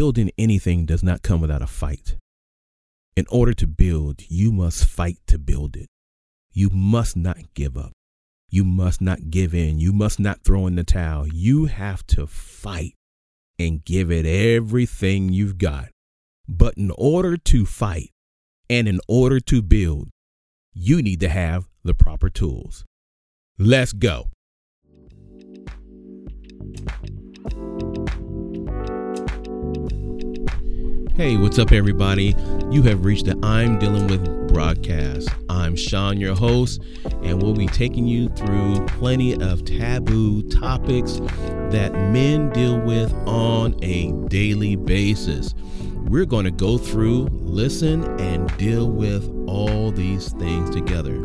building anything does not come without a fight. In order to build, you must fight to build it. You must not give up. You must not give in. You must not throw in the towel. You have to fight and give it everything you've got. But in order to fight and in order to build, you need to have the proper tools. Let's go. Hey, what's up, everybody? You have reached the I'm Dealing With broadcast. I'm Sean, your host, and we'll be taking you through plenty of taboo topics that men deal with on a daily basis. We're going to go through, listen, and deal with all these things together.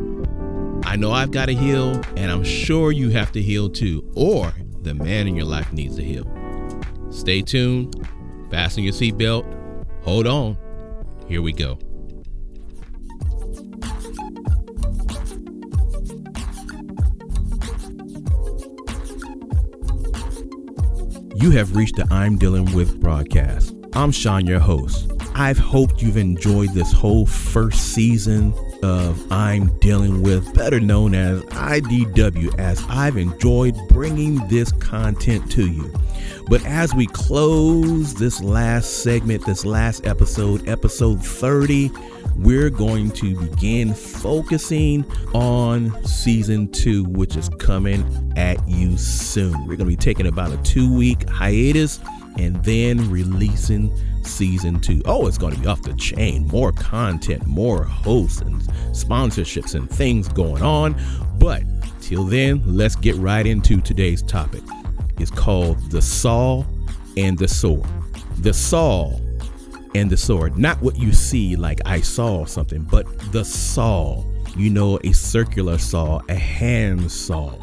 I know I've got to heal, and I'm sure you have to heal too, or the man in your life needs to heal. Stay tuned, fasten your seatbelt Hold on. Here we go. You have reached the I'm Dealing With broadcast. I'm Sean, your host. I've hoped you've enjoyed this whole first season of I'm Dealing With, better known as IDW, as I've enjoyed bringing this content to you. But as we close this last segment, this last episode, episode 30, we're going to begin focusing on season two, which is coming at you soon. We're going to be taking about a two week hiatus and then releasing season two. Oh, it's going to be off the chain. More content, more hosts and sponsorships and things going on. But till then, let's get right into today's topic It's called The Saw and the Sword. The Saw and the Sword. Not what you see like I saw something, but the saw. You know, a circular saw, a hand saw,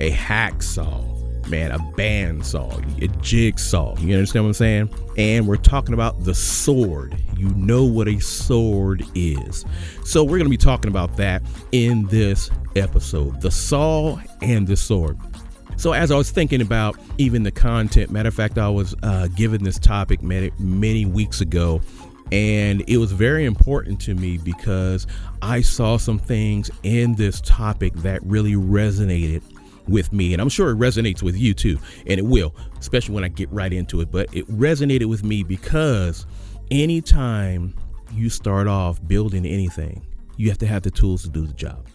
a hacksaw, man, a bandsaw, a jigsaw. You understand what I'm saying? And we're talking about the sword. You know what a sword is. So we're going to be talking about that in this episode the saw and the sword. So as I was thinking about even the content, matter of fact, I was uh, given this topic many, many weeks ago, and it was very important to me because I saw some things in this topic that really resonated with me and i'm sure it resonates with you too and it will especially when i get right into it but it resonated with me because anytime you start off building anything you have to have the tools to do the job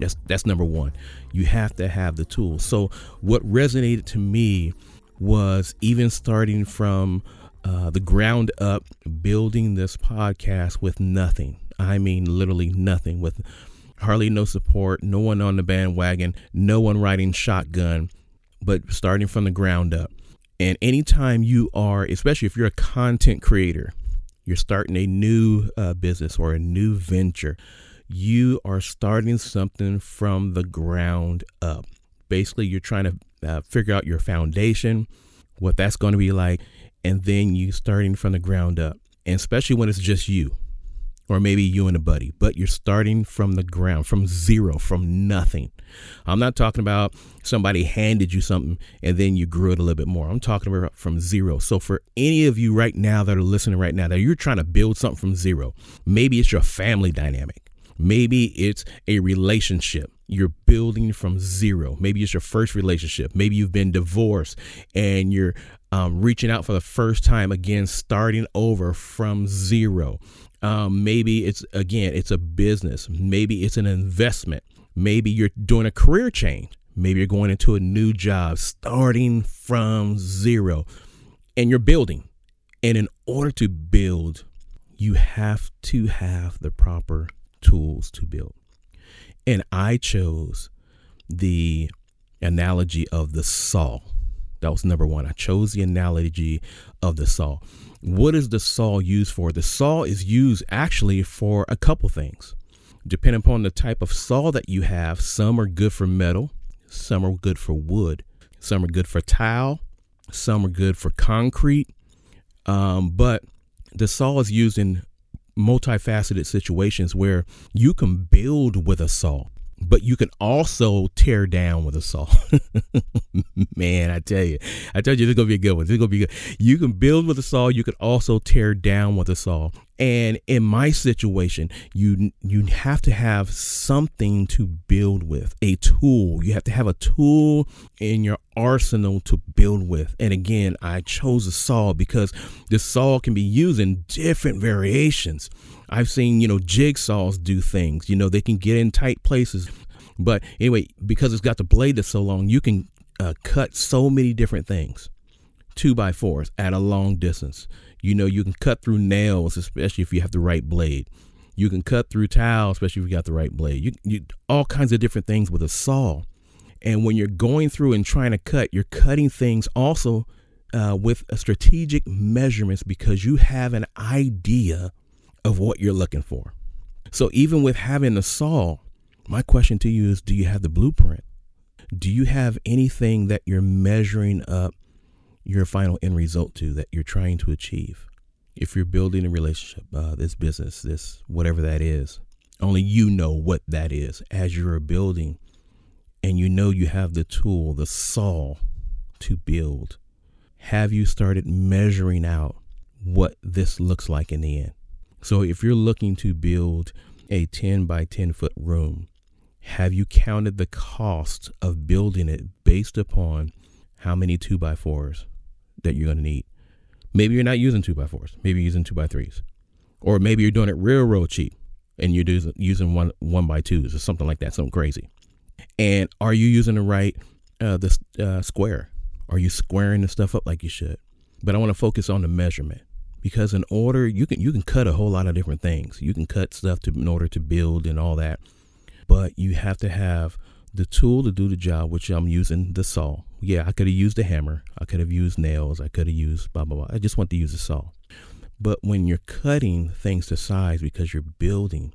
that's that's number one. You have to have the tools. So what resonated to me was even starting from uh, the ground up, building this podcast with nothing. I mean, literally nothing, with hardly no support, no one on the bandwagon, no one riding shotgun, but starting from the ground up. And anytime you are, especially if you're a content creator, you're starting a new uh, business or a new venture, you are starting something from the ground up. Basically, you're trying to uh, figure out your foundation, what that's going to be like, and then you starting from the ground up. And especially when it's just you, or maybe you and a buddy, but you're starting from the ground, from zero, from nothing. I'm not talking about somebody handed you something and then you grew it a little bit more. I'm talking about from zero. So for any of you right now that are listening right now, that you're trying to build something from zero, maybe it's your family dynamic. Maybe it's a relationship you're building from zero. Maybe it's your first relationship. Maybe you've been divorced and you're um, reaching out for the first time again, starting over from zero. Um, maybe it's again, it's a business. Maybe it's an investment. Maybe you're doing a career change. Maybe you're going into a new job, starting from zero, and you're building. And in order to build, you have to have the proper tools to build. And I chose the analogy of the saw. That was number one. I chose the analogy of the saw. What is the saw used for? The saw is used actually for a couple things. Depending upon the type of saw that you have, some are good for metal, some are good for wood, some are good for tile, some are good for concrete. Um, but the saw is used in multifaceted situations where you can build with a saw. But you can also tear down with a saw. Man, I tell you, I tell you, this is gonna be a good one. This is gonna be good. You can build with a saw. You can also tear down with a saw. And in my situation, you you have to have something to build with, a tool. You have to have a tool in your arsenal to build with. And again, I chose a saw because the saw can be used in different variations. I've seen, you know, jigsaws do things. You know, they can get in tight places. But anyway, because it's got the blade that's so long, you can uh, cut so many different things. Two by fours at a long distance. You know, you can cut through nails, especially if you have the right blade. You can cut through tile, especially if you got the right blade. You, you all kinds of different things with a saw. And when you're going through and trying to cut, you're cutting things also uh, with strategic measurements because you have an idea of what you're looking for. So even with having a saw, my question to you is do you have the blueprint? Do you have anything that you're measuring up your final end result to that you're trying to achieve? If you're building a relationship, uh, this business, this whatever that is, only you know what that is as you're building, and you know you have the tool, the saw to build. Have you started measuring out what this looks like in the end? So if you're looking to build a 10 by 10 foot room, have you counted the cost of building it based upon how many two by fours that you're going to need? Maybe you're not using two by fours. Maybe you're using two by threes, or maybe you're doing it real, real cheap and you're using one one by twos or something like that, something crazy. And are you using the right uh, the uh, square? Are you squaring the stuff up like you should? But I want to focus on the measurement because in order you can you can cut a whole lot of different things. You can cut stuff to in order to build and all that, but you have to have the tool to do the job, which I'm using the saw. Yeah, I could have used a hammer. I could have used nails. I could have used blah blah blah. I just want to use a saw. But when you're cutting things to size because you're building,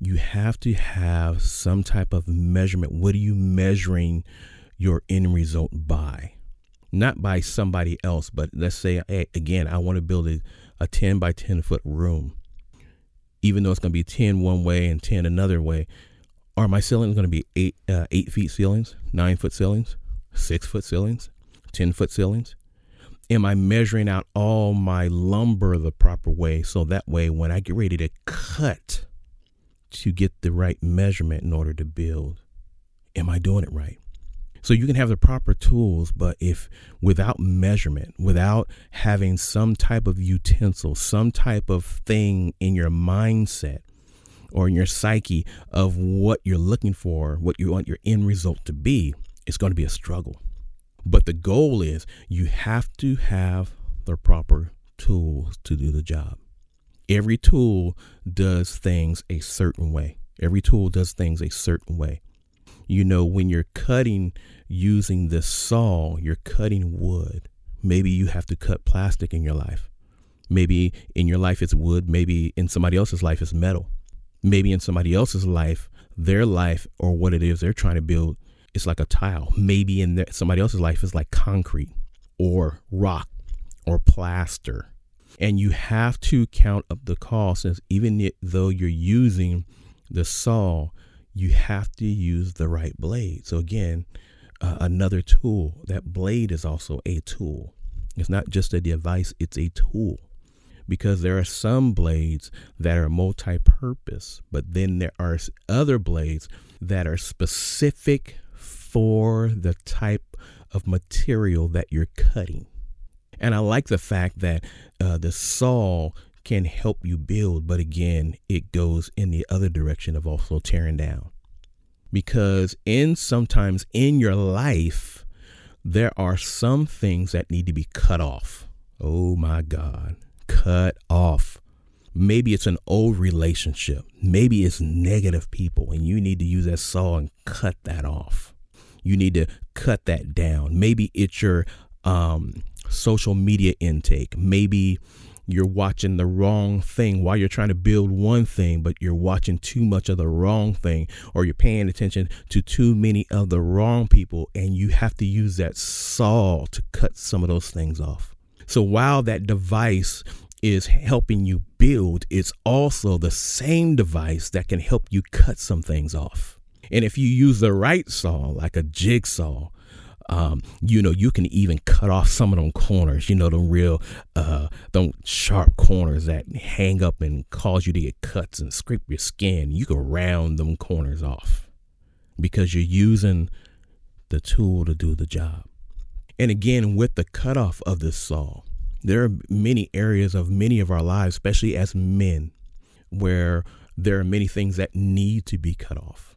you have to have some type of measurement. What are you measuring your end result by? not by somebody else, but let's say, hey, again, I want to build a, a 10 by 10 foot room, even though it's going to be 10 one way and 10 another way. Are my ceilings going to be eight, uh, eight feet ceilings, nine foot ceilings, six foot ceilings, 10 foot ceilings? Am I measuring out all my lumber the proper way so that way when I get ready to cut to get the right measurement in order to build, am I doing it right? So you can have the proper tools, but if without measurement, without having some type of utensil, some type of thing in your mindset or in your psyche of what you're looking for, what you want your end result to be, it's going to be a struggle. But the goal is you have to have the proper tools to do the job. Every tool does things a certain way. Every tool does things a certain way you know, when you're cutting using this saw, you're cutting wood. Maybe you have to cut plastic in your life. Maybe in your life it's wood. Maybe in somebody else's life it's metal. Maybe in somebody else's life, their life or what it is they're trying to build is like a tile. Maybe in their, somebody else's life is like concrete or rock or plaster. And you have to count up the cost, even though you're using the saw you have to use the right blade. So, again, uh, another tool. That blade is also a tool. It's not just a device, it's a tool. Because there are some blades that are multi purpose, but then there are other blades that are specific for the type of material that you're cutting. And I like the fact that uh, the saw can help you build, but again, it goes in the other direction of also tearing down. Because in sometimes in your life, there are some things that need to be cut off. Oh my God, cut off. Maybe it's an old relationship. Maybe it's negative people, and you need to use that saw and cut that off. You need to cut that down. Maybe it's your um, social media intake. Maybe you're watching the wrong thing while you're trying to build one thing, but you're watching too much of the wrong thing, or you're paying attention to too many of the wrong people, and you have to use that saw to cut some of those things off. So while that device is helping you build, it's also the same device that can help you cut some things off. And if you use the right saw, like a jigsaw, um, you know, you can even cut off some of them corners, you know, the real, uh, sharp corners that hang up and cause you to get cuts and scrape your skin. You can round them corners off because you're using the tool to do the job. And again, with the cutoff of this saw, there are many areas of many of our lives, especially as men, where there are many things that need to be cut off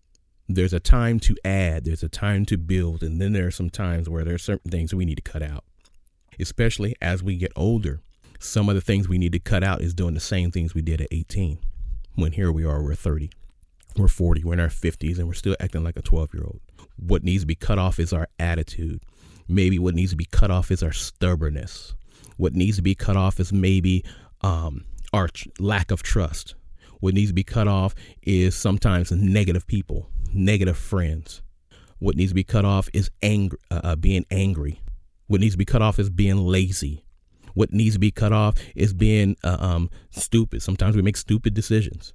there's a time to add, there's a time to build, and then there are some times where there are certain things we need to cut out. Especially as we get older, some of the things we need to cut out is doing the same things we did at 18. When here we are, we're 30, we're 40, we're in our 50s, and we're still acting like a 12 year old. What needs to be cut off is our attitude. Maybe what needs to be cut off is our stubbornness. What needs to be cut off is maybe um, our lack of trust. What needs to be cut off is sometimes negative people negative friends. What needs to be cut off is anger, uh, uh, being angry. What needs to be cut off is being lazy. What needs to be cut off is being uh, um, stupid. Sometimes we make stupid decisions.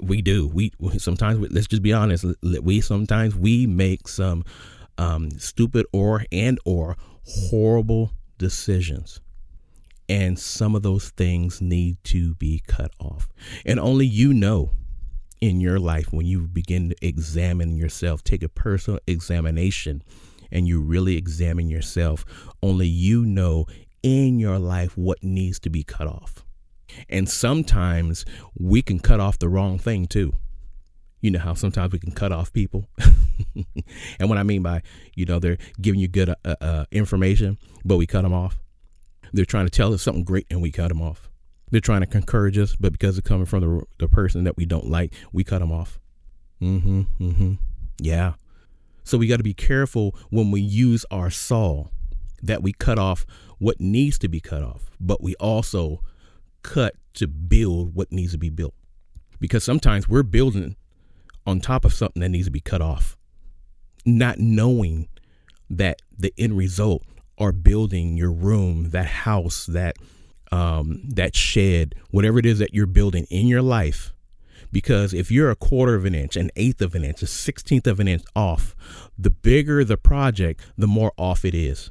We do. We sometimes we, let's just be honest. We sometimes we make some um, stupid or and or horrible decisions and some of those things need to be cut off. And only you know in your life when you begin to examine yourself, take a personal examination, and you really examine yourself, only you know in your life what needs to be cut off. And sometimes we can cut off the wrong thing too. You know how sometimes we can cut off people. and what I mean by, you know, they're giving you good uh, uh, information, but we cut them off. They're trying to tell us something great and we cut them off. They're trying to encourage us, but because it's coming from the the person that we don't like, we cut them off. Mm-hmm. Mm-hmm. Yeah. So we got to be careful when we use our saw that we cut off what needs to be cut off, but we also cut to build what needs to be built. Because sometimes we're building on top of something that needs to be cut off, not knowing that the end result are building your room, that house, that um, that shed, whatever it is that you're building in your life. Because if you're a quarter of an inch, an eighth of an inch, a sixteenth of an inch off, the bigger the project, the more off it is.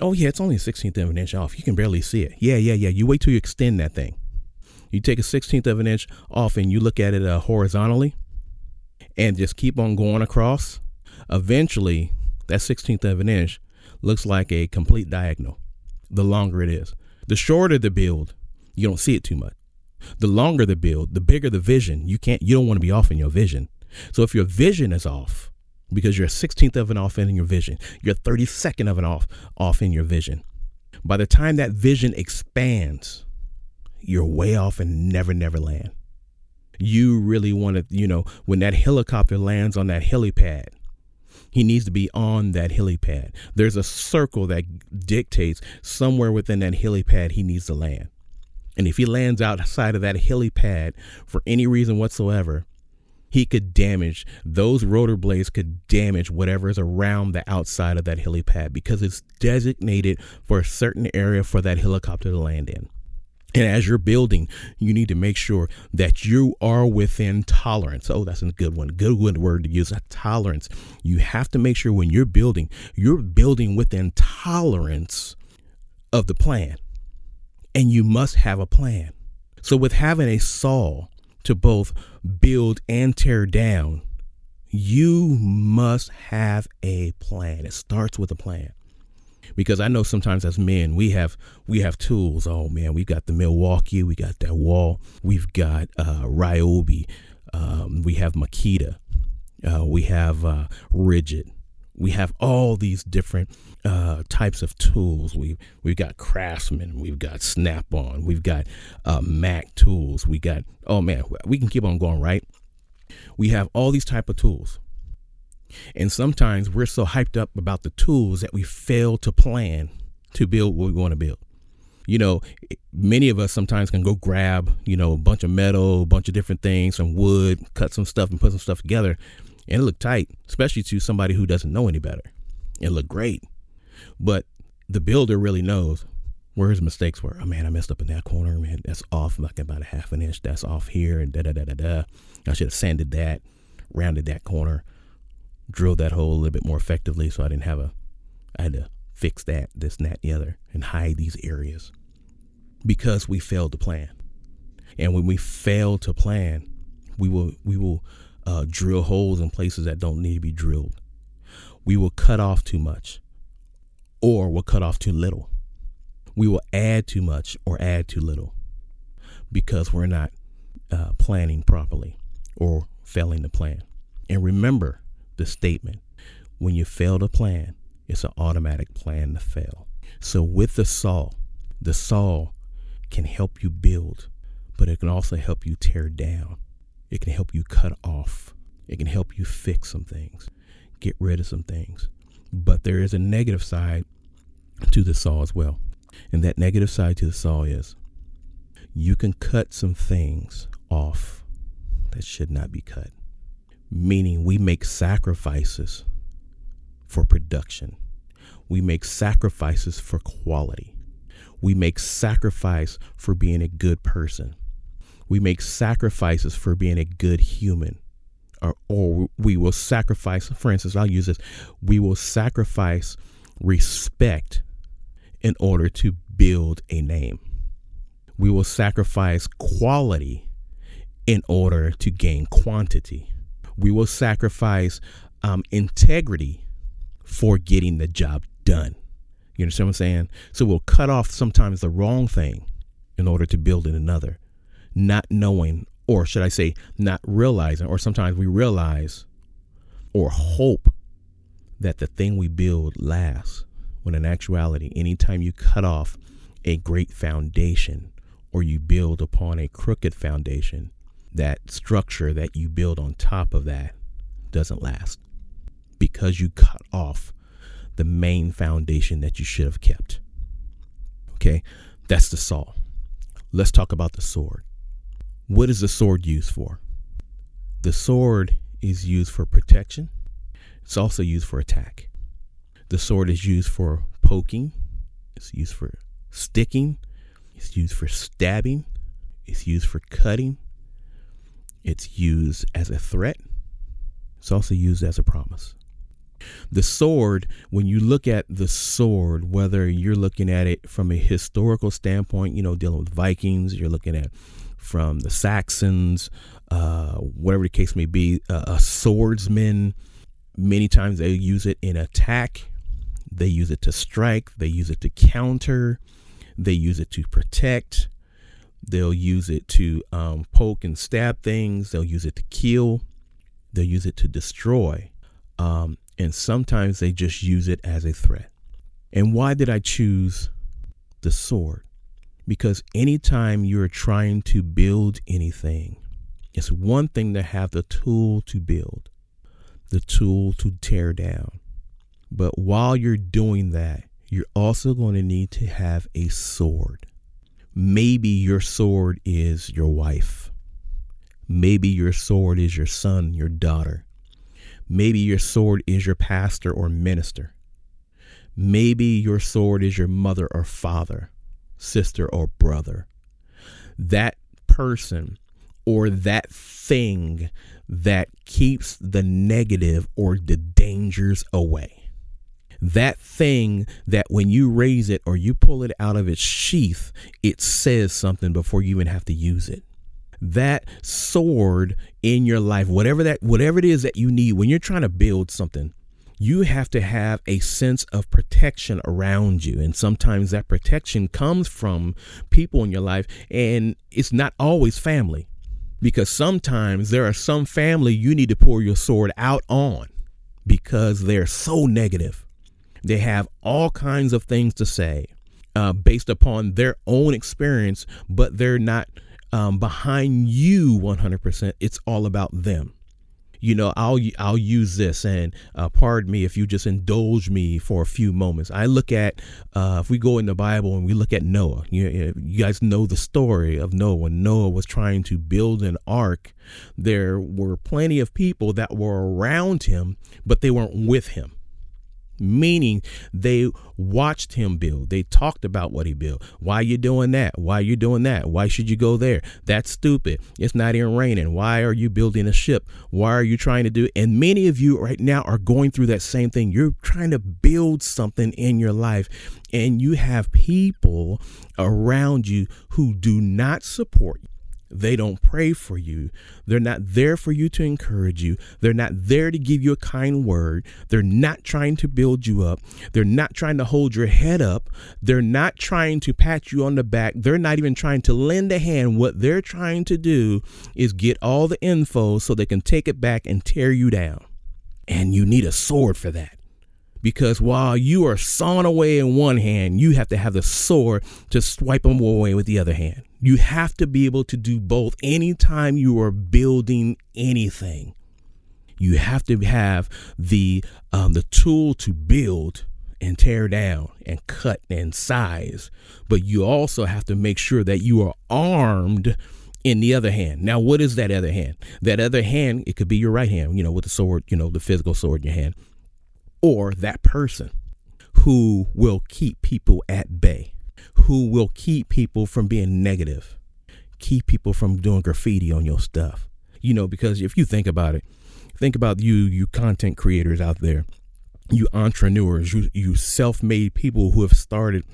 Oh, yeah, it's only a sixteenth of an inch off. You can barely see it. Yeah, yeah, yeah. You wait till you extend that thing. You take a sixteenth of an inch off and you look at it uh, horizontally and just keep on going across. Eventually, that sixteenth of an inch looks like a complete diagonal the longer it is. The shorter the build, you don't see it too much. The longer the build, the bigger the vision. You can't you don't want to be off in your vision. So if your vision is off, because you're a 16th of an off in your vision, you're 32nd of an off off in your vision. By the time that vision expands, you're way off and never never land. You really want to, you know, when that helicopter lands on that helipad, he needs to be on that helipad. There's a circle that dictates somewhere within that helipad he needs to land. And if he lands outside of that helipad for any reason whatsoever, he could damage those rotor blades could damage whatever is around the outside of that helipad because it's designated for a certain area for that helicopter to land in. And as you're building, you need to make sure that you are within tolerance. Oh, that's a good one. Good word to use. Tolerance. You have to make sure when you're building, you're building within tolerance of the plan. And you must have a plan. So, with having a saw to both build and tear down, you must have a plan. It starts with a plan because I know sometimes as men we have we have tools. Oh man, we got the Milwaukee, we got DeWalt, we've got uh, Ryobi, um, we have Makita, uh, we have uh, Ridgid, we have all these different uh, types of tools. We we've got Craftsman, we've got Snap On, we've got uh, Mac tools, we got oh man, we can keep on going, right? We have all these type of tools. And sometimes we're so hyped up about the tools that we fail to plan to build what we want to build. You know, many of us sometimes can go grab, you know, a bunch of metal, a bunch of different things, some wood, cut some stuff and put some stuff together and it looked tight, especially to somebody who doesn't know any better. It looked great. But the builder really knows where his mistakes were. Oh man, I messed up in that corner, man. That's off like about a half an inch. That's off here and da da da da da. I should have sanded that rounded that corner, drilled that hole a little bit more effectively, so I didn't have a. I had to fix that, this, and that, and the other, and hide these areas because we failed to plan. And when we fail to plan, we will we will uh, drill holes in places that don't need to be drilled. We will cut off too much, or we'll cut off too little. We will add too much or add too little because we're not uh, planning properly or failing to plan. And remember the statement when you fail to plan, it's an automatic plan to fail. So, with the saw, the saw can help you build, but it can also help you tear down. It can help you cut off. It can help you fix some things, get rid of some things. But there is a negative side to the saw as well. And that negative side to the saw is you can cut some things off that should not be cut. Meaning, we make sacrifices for production, we make sacrifices for quality, we make sacrifice for being a good person, we make sacrifices for being a good human. Or, or we will sacrifice, for instance, I'll use this, we will sacrifice respect in order to build a name. We will sacrifice quality in order to gain quantity. We will sacrifice um, integrity for getting the job done. You understand what I'm saying? So we'll cut off sometimes the wrong thing in order to build in another, not knowing, or should I say, not realizing, or sometimes we realize or hope that the thing we build lasts when in actuality, anytime you cut off a great foundation or you build upon a crooked foundation, that structure that you build on top of that doesn't last because you cut off the main foundation that you should have kept. Okay, that's the saw. Let's talk about the sword. What is the sword used for? The sword is used for protection, it's also used for attack. The sword is used for poking, it's used for sticking, it's used for stabbing, it's used for cutting, it's used as a threat, it's also used as a promise. The sword, when you look at the sword, whether you're looking at it from a historical standpoint, you know, dealing with Vikings, you're looking at from the Saxons, uh, whatever the case may be, uh, a swordsman, many times they use it in attack. They use it to strike, they use it to counter, they use it to protect, they'll use it to um, poke and stab things, they'll use it to kill, they'll use it to destroy. Um, and sometimes they just use it as a threat. And why did I choose the sword? Because anytime you're trying to build anything, it's one thing to have the tool to build, the tool to tear down. But while you're doing that, you're also going to need to have a sword. Maybe your sword is your wife. Maybe your sword is your son, your daughter. Maybe your sword is your pastor or minister. Maybe your sword is your mother or father, sister or brother. That person or that thing that keeps the negative or the dangers away that thing that when you raise it or you pull it out of its sheath, it says something before you even have to use it. That sword in your life, whatever that whatever it is that you need when you're trying to build something, you have to have a sense of protection around you. And sometimes that protection comes from people in your life, and it's not always family. Because sometimes there are some family you need to pour your sword out on because they're so negative. They have all kinds of things to say uh, based upon their own experience, but they're not um, behind you 100%. It's all about them. You know, I'll I'll use this, and uh, pardon me if you just indulge me for a few moments. I look at uh, if we go in the Bible and we look at Noah. You, you guys know the story of Noah. When Noah was trying to build an ark, there were plenty of people that were around him, but they weren't with him meaning they watched him build. They talked about what he built. Why are you doing that? Why are you doing that? Why should you go there? That's stupid. It's not even raining. Why are you building a ship? Why are you trying to do? it? And many of you right now are going through that same thing. You're trying to build something in your life and you have people around you who do not support you they don't pray for you. They're not there for you to encourage you. They're not there to give you a kind word. They're not trying to build you up. They're not trying to hold your head up. They're not trying to pat you on the back. They're not even trying to lend a hand. What they're trying to do is get all the info so they can take it back and tear you down. And you need a sword for that because while you are sawing away in one hand, you have to have the sword to swipe them away with the other hand. You have to be able to do both anytime you are building anything. You have to have the um, the tool to build and tear down and cut and size, but you also have to make sure that you are armed in the other hand. Now, what is that other hand? That other hand, it could be your right hand, you know, with the sword, you know, the physical sword in your hand or that person who will keep people at bay, who will keep people from being negative, keep people from doing graffiti on your stuff. You know, because if you think about it, think about you, you content creators out there, you entrepreneurs, you, you self made people who have started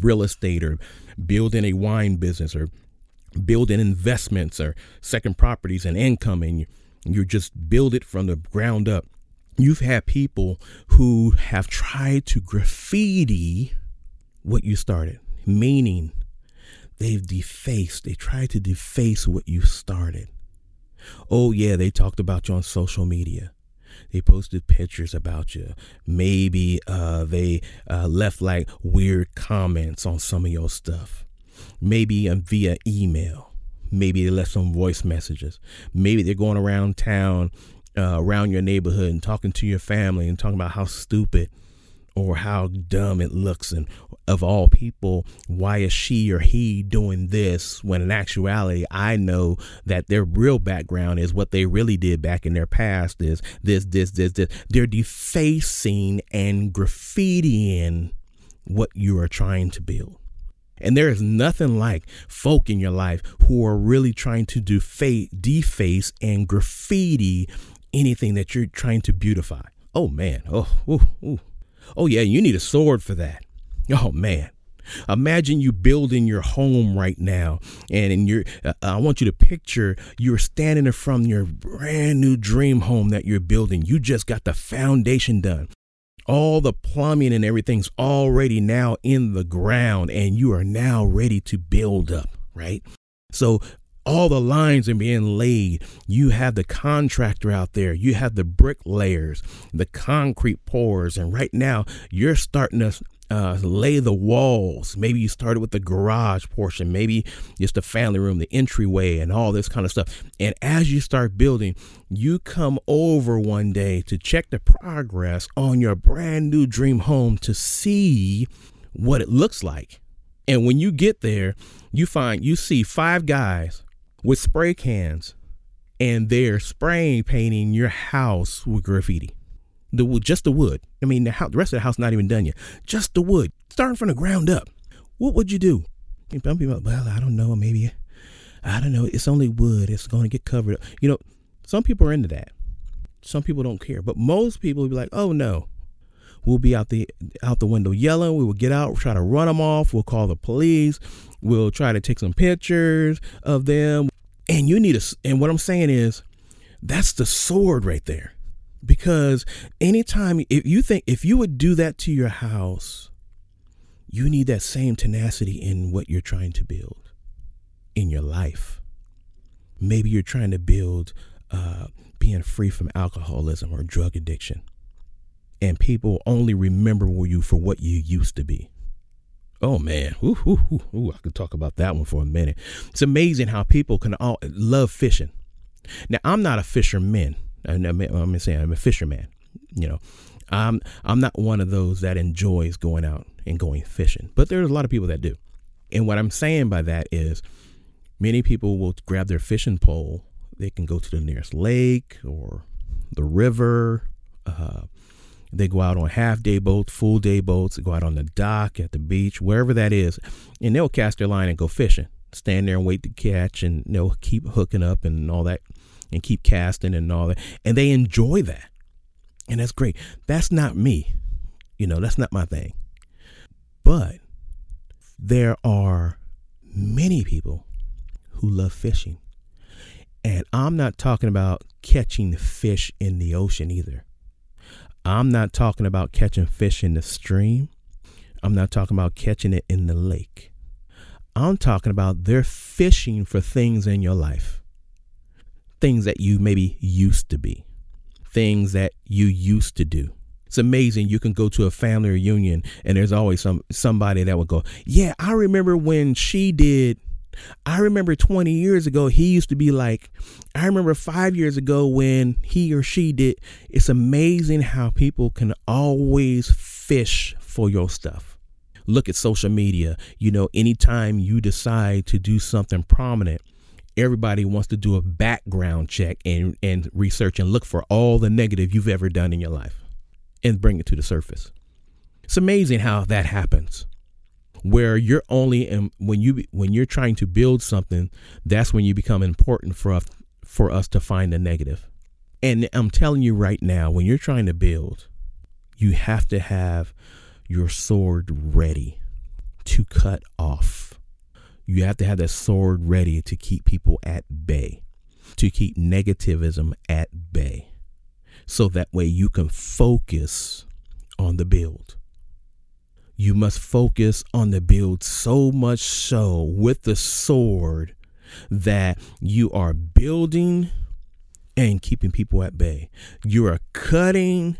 real estate or building a wine business or building investments or second properties and income and you, you just build it from the ground up. You've had people who have tried to graffiti what you started, meaning they've defaced, they tried to deface what you started. Oh, yeah, they talked about you on social media. They posted pictures about you. Maybe uh, they uh, left like weird comments on some of your stuff. Maybe um, via email. Maybe they left some voice messages. Maybe they're going around town uh, around your neighborhood and talking to your family and talking about how stupid or how dumb it looks and of all people why is she or he doing this when in actuality i know that their real background is what they really did back in their past is this this this this they're defacing and graffitiing what you are trying to build and there is nothing like folk in your life who are really trying to deface, deface and graffiti anything that you're trying to beautify. Oh man. Oh, ooh, ooh. Oh yeah. You need a sword for that. Oh man. Imagine you building your home right now, and in your, uh, I want you to picture you're standing in front of your brand new dream home that you're building. You just got the foundation done. All the plumbing and everything's already now in the ground, and you are now ready to build up, right? So all the lines are being laid. You have the contractor out there, you have the bricklayers, the concrete pours, and right now you're starting to uh, lay the walls. Maybe you started with the garage portion, maybe just the family room, the entryway, and all this kind of stuff. And as you start building, you come over one day to check the progress on your brand new dream home to see what it looks like. And when you get there, you find you see five guys with spray cans and they're spraying painting your house with graffiti. The wood, just the wood. I mean, the, house, the rest of the house not even done yet. Just the wood, starting from the ground up. What would you do? Some people, well, I don't know. Maybe, I don't know. It's only wood. It's going to get covered up. You know, some people are into that. Some people don't care, but most people will be like, oh no, we'll be out the out the window yelling. We will get out, try to run them off. We'll call the police. We'll try to take some pictures of them. And you need a, and what I'm saying is that's the sword right there. Because anytime, if you think, if you would do that to your house, you need that same tenacity in what you're trying to build in your life. Maybe you're trying to build uh, being free from alcoholism or drug addiction. And people only remember you for what you used to be. Oh man, ooh, ooh, ooh, ooh, I could talk about that one for a minute. It's amazing how people can all love fishing. Now, I'm not a fisherman. I'm saying I'm a fisherman. You know, I'm I'm not one of those that enjoys going out and going fishing, but there's a lot of people that do. And what I'm saying by that is, many people will grab their fishing pole. They can go to the nearest lake or the river, uh, They go out on half day boats, full day boats, go out on the dock, at the beach, wherever that is, and they'll cast their line and go fishing. Stand there and wait to catch, and they'll keep hooking up and all that, and keep casting and all that. And they enjoy that. And that's great. That's not me. You know, that's not my thing. But there are many people who love fishing. And I'm not talking about catching fish in the ocean either. I'm not talking about catching fish in the stream. I'm not talking about catching it in the lake. I'm talking about they're fishing for things in your life. Things that you maybe used to be. Things that you used to do. It's amazing. You can go to a family reunion and there's always some somebody that will go, "Yeah, I remember when she did I remember 20 years ago, he used to be like, I remember five years ago when he or she did. It's amazing how people can always fish for your stuff. Look at social media. You know, anytime you decide to do something prominent, everybody wants to do a background check and, and research and look for all the negative you've ever done in your life and bring it to the surface. It's amazing how that happens where you're only in, when you when you're trying to build something, that's when you become important for us for us to find the negative. And I'm telling you right now, when you're trying to build, you have to have your sword ready to cut off. You have to have that sword ready to keep people at bay, to keep negativism at bay. So that way you can focus on the build you must focus on the build so much so with the sword that you are building and keeping people at bay. You are cutting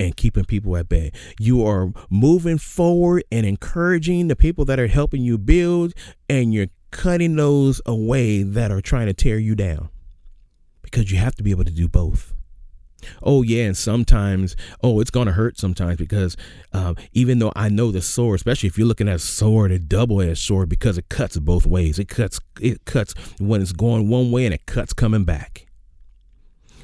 and keeping people at bay. You are moving forward and encouraging the people that are helping you build, and you're cutting those away that are trying to tear you down because you have to be able to do both. Oh yeah, and sometimes oh it's gonna hurt sometimes because um, even though I know the sword, especially if you're looking at a sword, a double-edged sword, because it cuts both ways. It cuts it cuts when it's going one way and it cuts coming back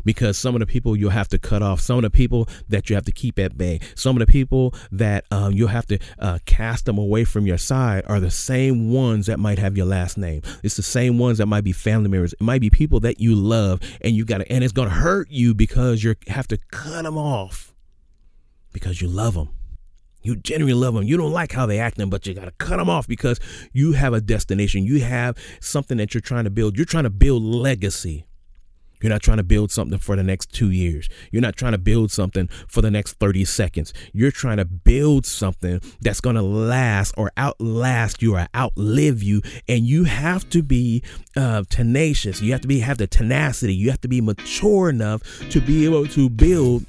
because some of the people you'll have to cut off, some of the people that you have to keep at bay, some of the people that um, you'll have to uh, cast them away from your side are the same ones that might have your last name. It's the same ones that might be family members. It might be people that you love, and you got to, and it's to hurt you because you have to cut them off because you love them. You genuinely love them. You don't like how they acting, but you got to cut them off because you have a destination. You have something that you're trying to build. You're trying to build legacy. You're not trying to build something for the next two years. You're not trying to build something for the next 30 seconds. You're trying to build something that's going to last or outlast you or outlive you. And you have to be uh, tenacious. You have to be have the tenacity. You have to be mature enough to be able to build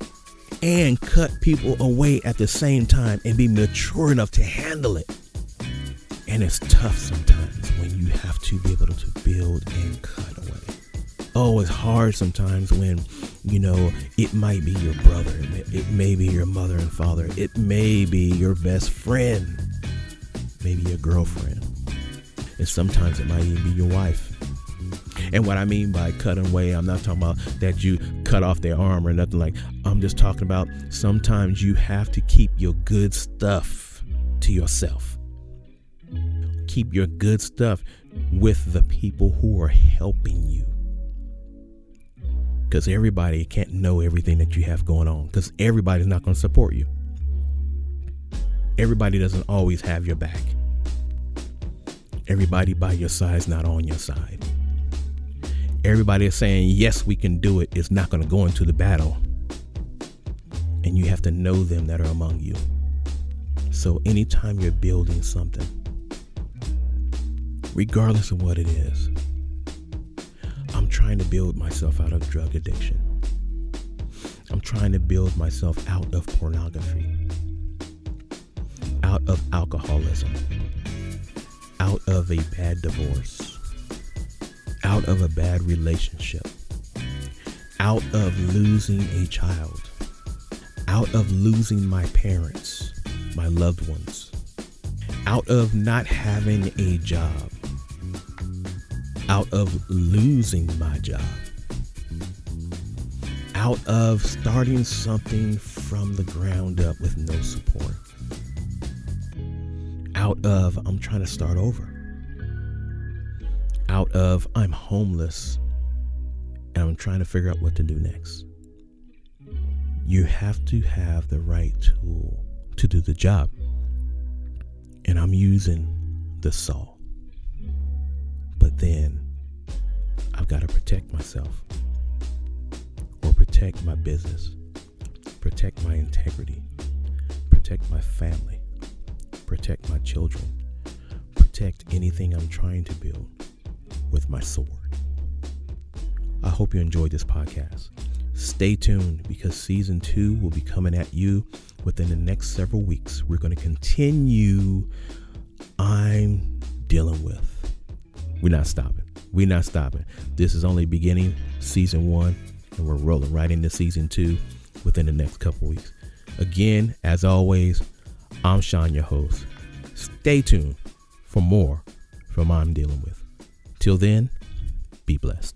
and cut people away at the same time and be mature enough to handle it. And it's tough sometimes when you have to be able to build and cut away oh, it's hard sometimes when, you know, it might be your brother, it may be your mother and father, it may be your best friend, maybe your girlfriend, and sometimes it might even be your wife. And what I mean by cutting away, I'm not talking about that you cut off their arm or nothing like. I'm just talking about sometimes you have to keep your good stuff to yourself. Keep your good stuff with the people who are helping you because everybody can't know everything that you have going on because everybody's not going to support you. Everybody doesn't always have your back. Everybody by your side is not on your side. Everybody is saying, yes, we can do it, is not going to go into the battle. And you have to know them that are among you. So anytime you're building something, regardless of what it is, I'm trying to build myself out of drug addiction. I'm trying to build myself out of pornography, out of alcoholism, out of a bad divorce, out of a bad relationship, out of losing a child, out of losing my parents, my loved ones, out of not having a job, out of losing my job, out of starting something from the ground up with no support. Out of I'm trying to start over. Out of I'm homeless and I'm trying to figure out what to do next. You have to have the right tool to do the job. And I'm using the saw. But then I've got to protect myself or protect my business, protect my integrity, protect my family, protect my children, protect anything I'm trying to build with my sword. I hope you enjoyed this podcast. Stay tuned because season two will be coming at you within the next several weeks. We're going to continue. I'm dealing with. We're not stopping. We're not stopping. This is only beginning season one, and we're rolling right into season two within the next couple weeks. Again, as always, I'm Sean, your host. Stay tuned for more from I'm Dealing With. Till then, be blessed.